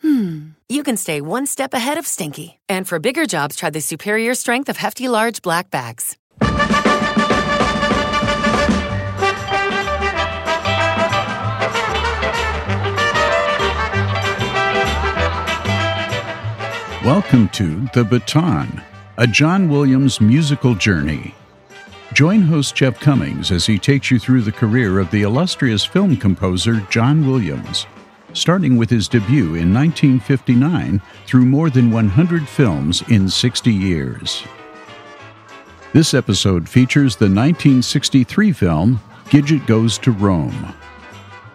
hmm, you can stay one step ahead of stinky. And for bigger jobs, try the superior strength of Hefty Large Black Bags. Welcome to The Baton, a John Williams musical journey. Join host Jeff Cummings as he takes you through the career of the illustrious film composer John Williams, starting with his debut in 1959 through more than 100 films in 60 years. This episode features the 1963 film Gidget Goes to Rome.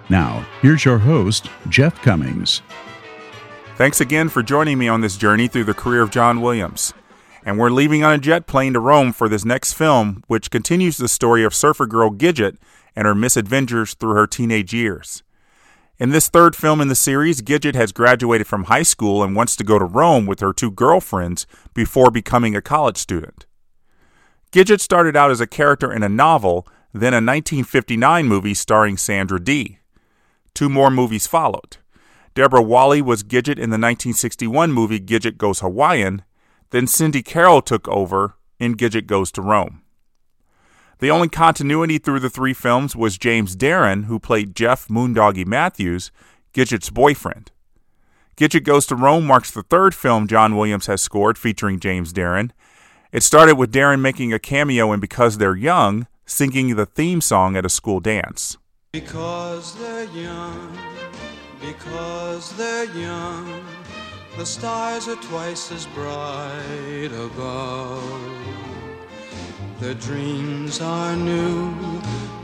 Now, here's your host, Jeff Cummings. Thanks again for joining me on this journey through the career of John Williams. And we're leaving on a jet plane to Rome for this next film, which continues the story of surfer girl Gidget and her misadventures through her teenage years. In this third film in the series, Gidget has graduated from high school and wants to go to Rome with her two girlfriends before becoming a college student. Gidget started out as a character in a novel, then a 1959 movie starring Sandra Dee. Two more movies followed. Deborah Walley was Gidget in the 1961 movie Gidget Goes Hawaiian. Then Cindy Carol took over in Gidget Goes to Rome. The only continuity through the three films was James Darren, who played Jeff Moondoggie Matthews, Gidget's boyfriend. Gidget Goes to Rome marks the third film John Williams has scored featuring James Darren. It started with Darren making a cameo in Because They're Young, singing the theme song at a school dance. Because they're young because they're young. The stars are twice as bright above. Their dreams are new,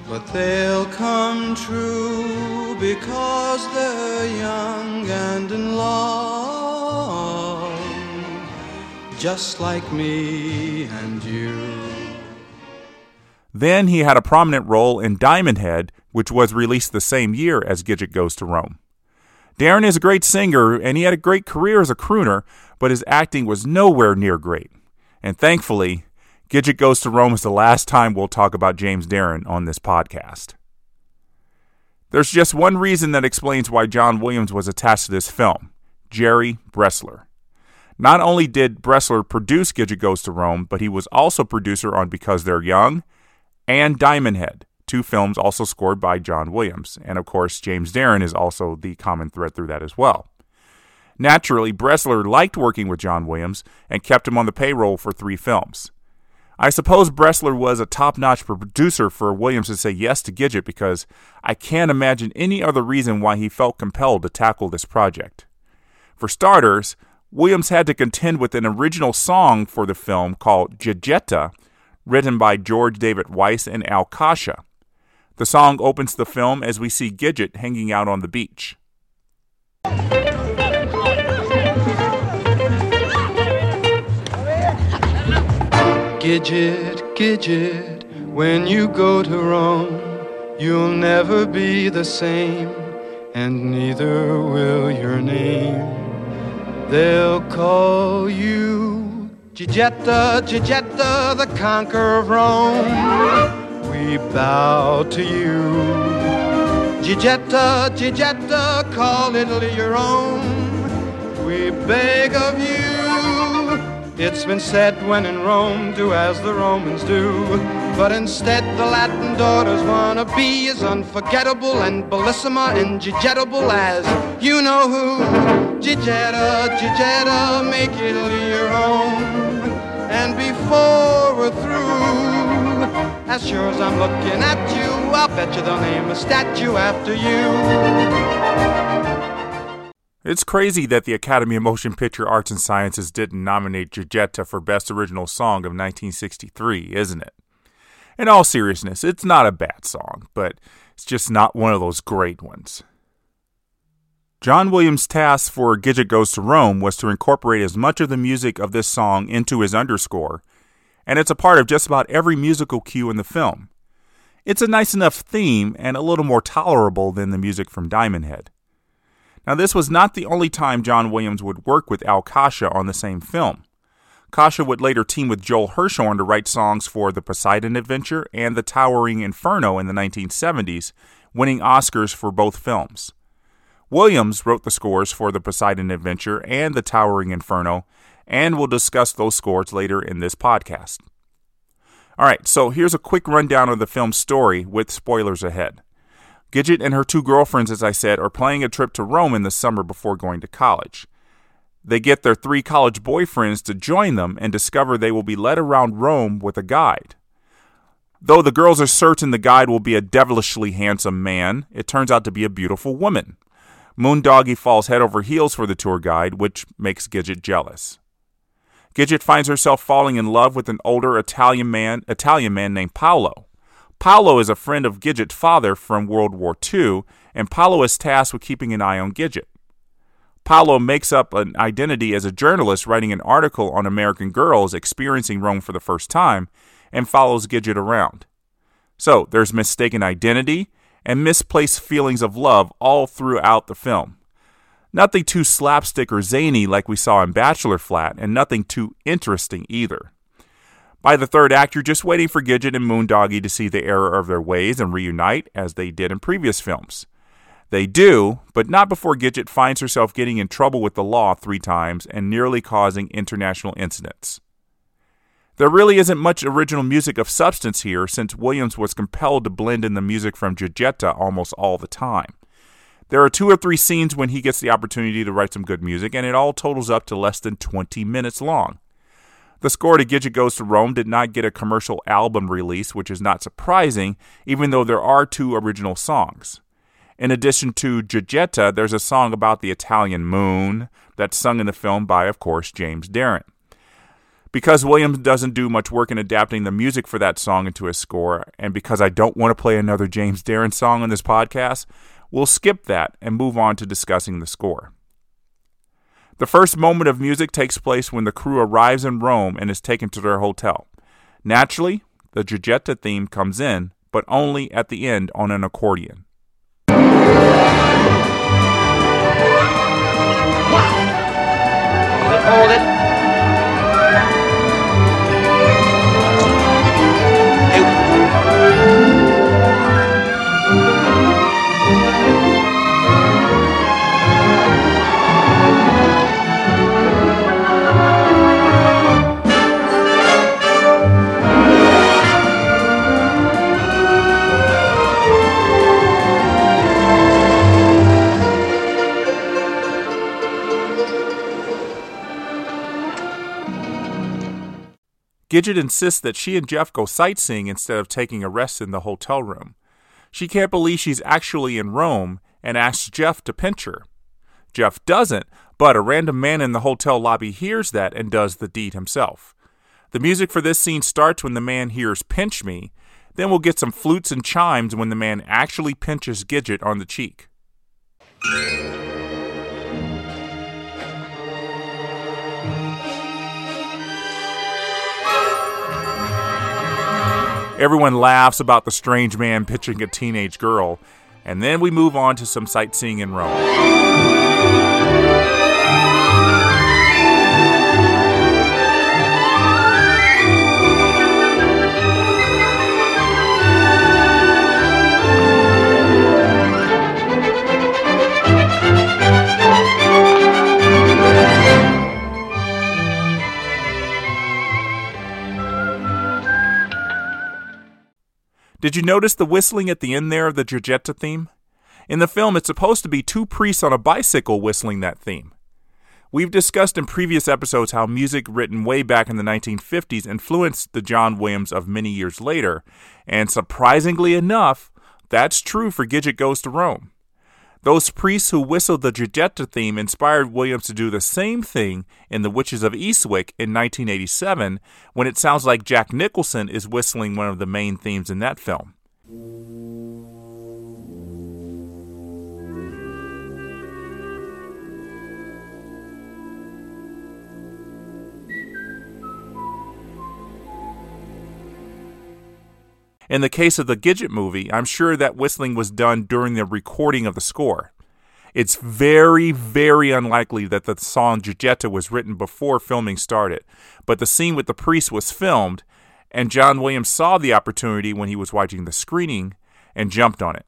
but they'll come true because they're young and in love, just like me and you. Then he had a prominent role in Diamond Head, which was released the same year as Gidget Goes to Rome. Darren is a great singer, and he had a great career as a crooner, but his acting was nowhere near great. And thankfully, Gidget Goes to Rome is the last time we'll talk about James Darren on this podcast. There's just one reason that explains why John Williams was attached to this film Jerry Bresler. Not only did Bresler produce Gidget Goes to Rome, but he was also producer on Because They're Young and Diamond Head two films also scored by John Williams. And of course, James Darren is also the common thread through that as well. Naturally, Bresler liked working with John Williams and kept him on the payroll for three films. I suppose Bresler was a top notch producer for Williams to say yes to Gidget because I can't imagine any other reason why he felt compelled to tackle this project. For starters, Williams had to contend with an original song for the film called Gigetta, written by George David Weiss and Al Kasha. The song opens the film as we see Gidget hanging out on the beach. Gidget, Gidget, when you go to Rome, you'll never be the same, and neither will your name. They'll call you Gigetta, Gigetta, the conqueror of Rome we bow to you. Gigetta, Gigetta, call Italy your own. We beg of you. It's been said when in Rome, do as the Romans do. But instead, the Latin daughters wanna be as unforgettable and bellissima and gigettable as you know who. Gigetta, Gigetta, make Italy your home. And before we're through, as sure as I'm looking at you, I'll bet you they'll name a statue after you. It's crazy that the Academy of Motion Picture Arts and Sciences didn't nominate Gigetta for Best Original Song of 1963, isn't it? In all seriousness, it's not a bad song, but it's just not one of those great ones. John Williams' task for Gidget Goes to Rome was to incorporate as much of the music of this song into his underscore and it's a part of just about every musical cue in the film. It's a nice enough theme and a little more tolerable than the music from Diamond Head. Now, this was not the only time John Williams would work with Al Kasha on the same film. Kasha would later team with Joel Hirschhorn to write songs for The Poseidon Adventure and The Towering Inferno in the 1970s, winning Oscars for both films. Williams wrote the scores for The Poseidon Adventure and The Towering Inferno, and we'll discuss those scores later in this podcast. All right, so here's a quick rundown of the film's story with spoilers ahead. Gidget and her two girlfriends, as I said, are planning a trip to Rome in the summer before going to college. They get their three college boyfriends to join them and discover they will be led around Rome with a guide. Though the girls are certain the guide will be a devilishly handsome man, it turns out to be a beautiful woman. Moondoggie falls head over heels for the tour guide, which makes Gidget jealous. Gidget finds herself falling in love with an older Italian man, Italian man named Paolo. Paolo is a friend of Gidget's father from World War II, and Paolo is tasked with keeping an eye on Gidget. Paolo makes up an identity as a journalist writing an article on American girls experiencing Rome for the first time and follows Gidget around. So there's mistaken identity and misplaced feelings of love all throughout the film. Nothing too slapstick or zany like we saw in Bachelor Flat, and nothing too interesting either. By the third act, you're just waiting for Gidget and Moondoggie to see the error of their ways and reunite as they did in previous films. They do, but not before Gidget finds herself getting in trouble with the law three times and nearly causing international incidents. There really isn't much original music of substance here since Williams was compelled to blend in the music from Gigetta almost all the time. There are two or three scenes when he gets the opportunity to write some good music, and it all totals up to less than 20 minutes long. The score to Gidget Goes to Rome did not get a commercial album release, which is not surprising, even though there are two original songs. In addition to Gigetta, there's a song about the Italian moon that's sung in the film by, of course, James Darren. Because Williams doesn't do much work in adapting the music for that song into his score, and because I don't want to play another James Darren song on this podcast, we'll skip that and move on to discussing the score. The first moment of music takes place when the crew arrives in Rome and is taken to their hotel. Naturally, the Gigetta theme comes in, but only at the end on an accordion. Hold it. Gidget insists that she and Jeff go sightseeing instead of taking a rest in the hotel room. She can't believe she's actually in Rome and asks Jeff to pinch her. Jeff doesn't, but a random man in the hotel lobby hears that and does the deed himself. The music for this scene starts when the man hears Pinch Me, then we'll get some flutes and chimes when the man actually pinches Gidget on the cheek. Everyone laughs about the strange man pitching a teenage girl, and then we move on to some sightseeing in Rome. Did you notice the whistling at the end there of the Gigetta theme? In the film, it's supposed to be two priests on a bicycle whistling that theme. We've discussed in previous episodes how music written way back in the 1950s influenced the John Williams of many years later, and surprisingly enough, that's true for Gidget Goes to Rome. Those priests who whistled the Gigetta theme inspired Williams to do the same thing in The Witches of Eastwick in 1987 when it sounds like Jack Nicholson is whistling one of the main themes in that film. In the case of the Gidget movie, I'm sure that whistling was done during the recording of the score. It's very, very unlikely that the song Gigetta was written before filming started, but the scene with the priest was filmed, and John Williams saw the opportunity when he was watching the screening and jumped on it.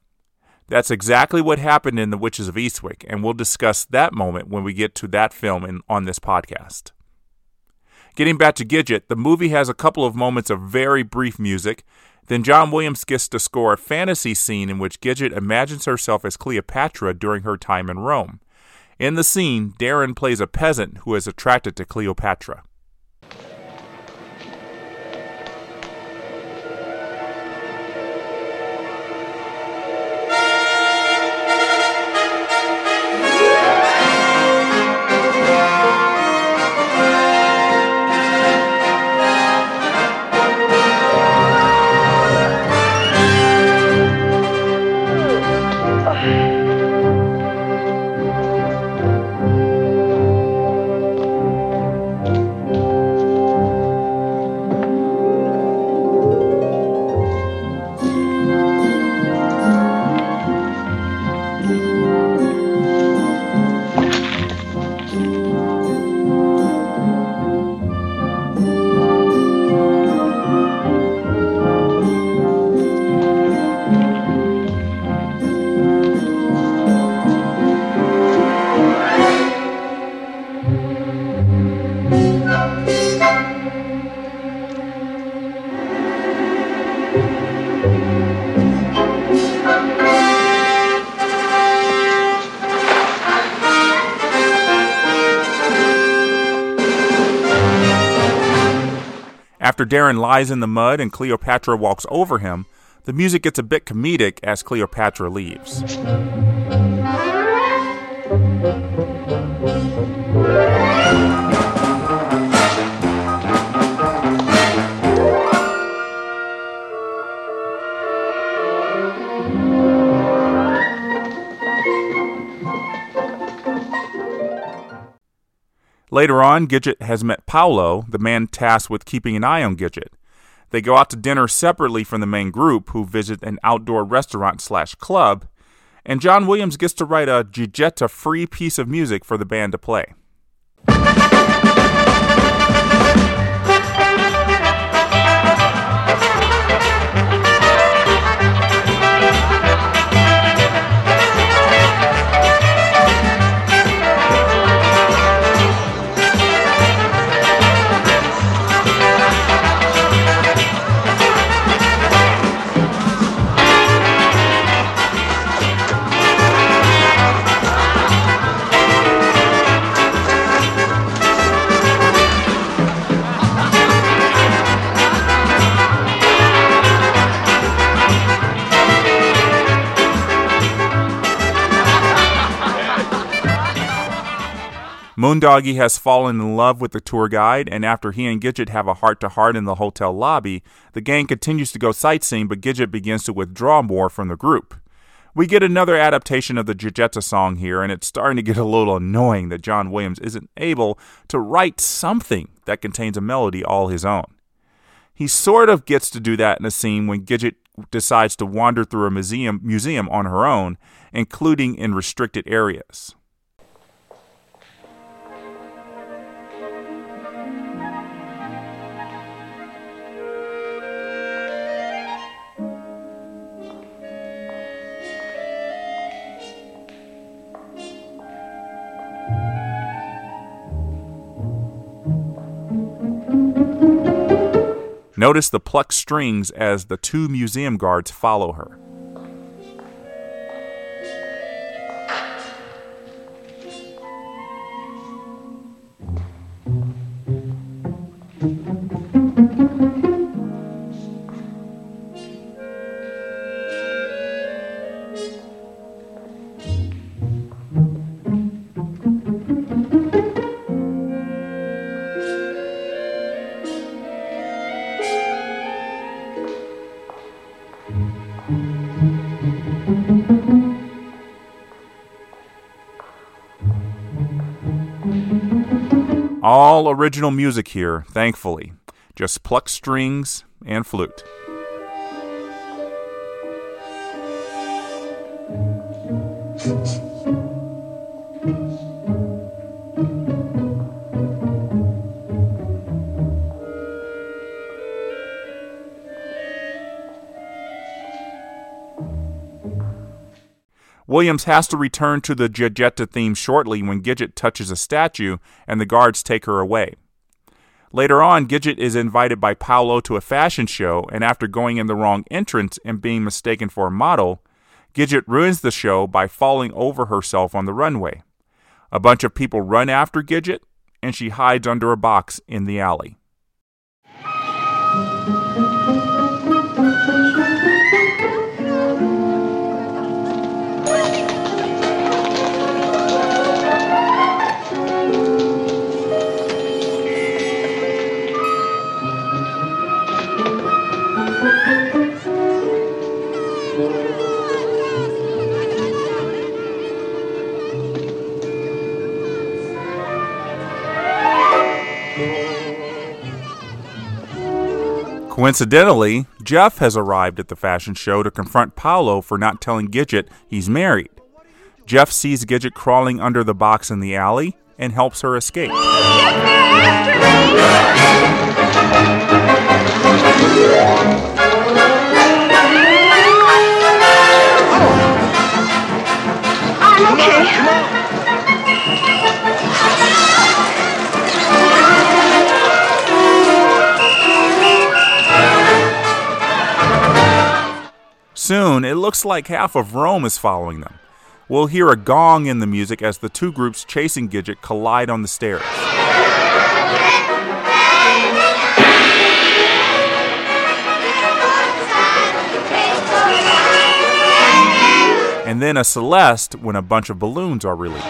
That's exactly what happened in The Witches of Eastwick, and we'll discuss that moment when we get to that film in, on this podcast. Getting back to Gidget, the movie has a couple of moments of very brief music. Then John Williams gets to score a fantasy scene in which Gidget imagines herself as Cleopatra during her time in Rome. In the scene, Darren plays a peasant who is attracted to Cleopatra. After Darren lies in the mud and Cleopatra walks over him, the music gets a bit comedic as Cleopatra leaves. Later on, Gidget has met Paolo, the man tasked with keeping an eye on Gidget. They go out to dinner separately from the main group, who visit an outdoor restaurant slash club, and John Williams gets to write a Gigetta free piece of music for the band to play. Moondoggie has fallen in love with the tour guide, and after he and Gidget have a heart to heart in the hotel lobby, the gang continues to go sightseeing, but Gidget begins to withdraw more from the group. We get another adaptation of the Gigetta song here, and it's starting to get a little annoying that John Williams isn't able to write something that contains a melody all his own. He sort of gets to do that in a scene when Gidget decides to wander through a museum, museum on her own, including in restricted areas. Notice the plucked strings as the two museum guards follow her. All original music here, thankfully. Just pluck strings and flute. Williams has to return to the Gigetta theme shortly when Gidget touches a statue and the guards take her away. Later on, Gidget is invited by Paolo to a fashion show, and after going in the wrong entrance and being mistaken for a model, Gidget ruins the show by falling over herself on the runway. A bunch of people run after Gidget, and she hides under a box in the alley. Coincidentally, Jeff has arrived at the fashion show to confront Paolo for not telling Gidget he's married. Jeff sees Gidget crawling under the box in the alley and helps her escape. I'm okay. Soon, it looks like half of Rome is following them. We'll hear a gong in the music as the two groups chasing Gidget collide on the stairs. And then a Celeste when a bunch of balloons are released.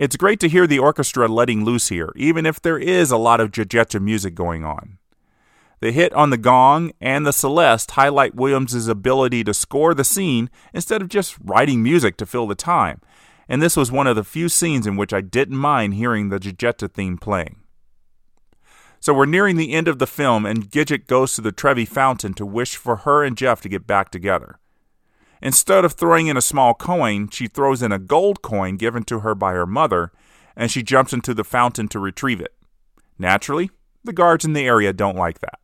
It's great to hear the orchestra letting loose here, even if there is a lot of Gigetta music going on. The hit on the gong and the Celeste highlight Williams' ability to score the scene instead of just writing music to fill the time, and this was one of the few scenes in which I didn't mind hearing the Gigetta theme playing. So we're nearing the end of the film, and Gidget goes to the Trevi Fountain to wish for her and Jeff to get back together. Instead of throwing in a small coin, she throws in a gold coin given to her by her mother, and she jumps into the fountain to retrieve it. Naturally, the guards in the area don't like that.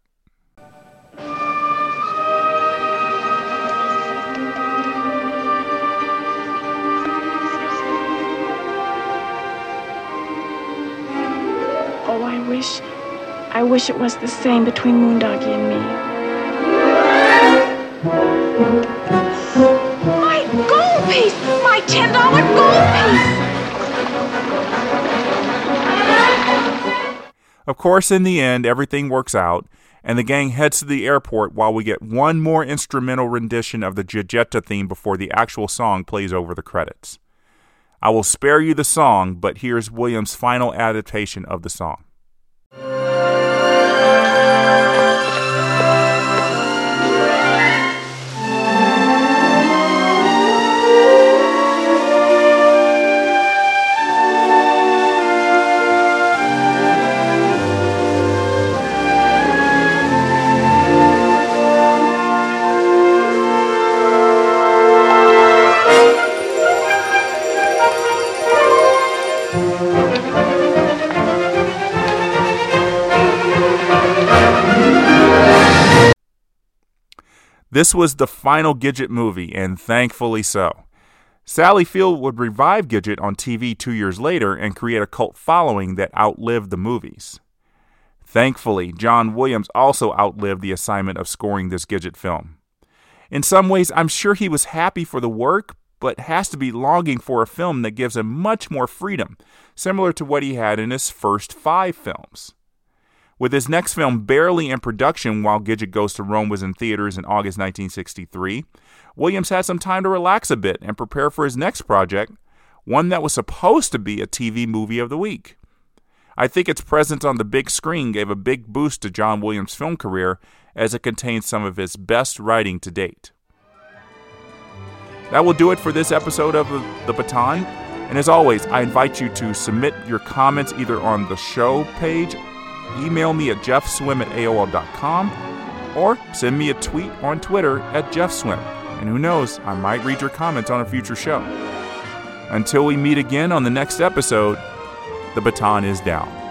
Oh, I wish. I wish it was the same between Moondoggie and me. $10 gold piece! Of course, in the end, everything works out, and the gang heads to the airport while we get one more instrumental rendition of the Gigetta theme before the actual song plays over the credits. I will spare you the song, but here's Williams' final adaptation of the song. This was the final Gidget movie, and thankfully so. Sally Field would revive Gidget on TV two years later and create a cult following that outlived the movies. Thankfully, John Williams also outlived the assignment of scoring this Gidget film. In some ways, I'm sure he was happy for the work, but has to be longing for a film that gives him much more freedom, similar to what he had in his first five films. With his next film barely in production while Gidget Goes to Rome was in theaters in August 1963, Williams had some time to relax a bit and prepare for his next project, one that was supposed to be a TV movie of the week. I think its presence on the big screen gave a big boost to John Williams' film career as it contains some of his best writing to date. That will do it for this episode of The Baton. And as always, I invite you to submit your comments either on the show page, email me at jeffswim at AOL.com, or send me a tweet on Twitter at jeffswim. And who knows, I might read your comments on a future show. Until we meet again on the next episode, the baton is down.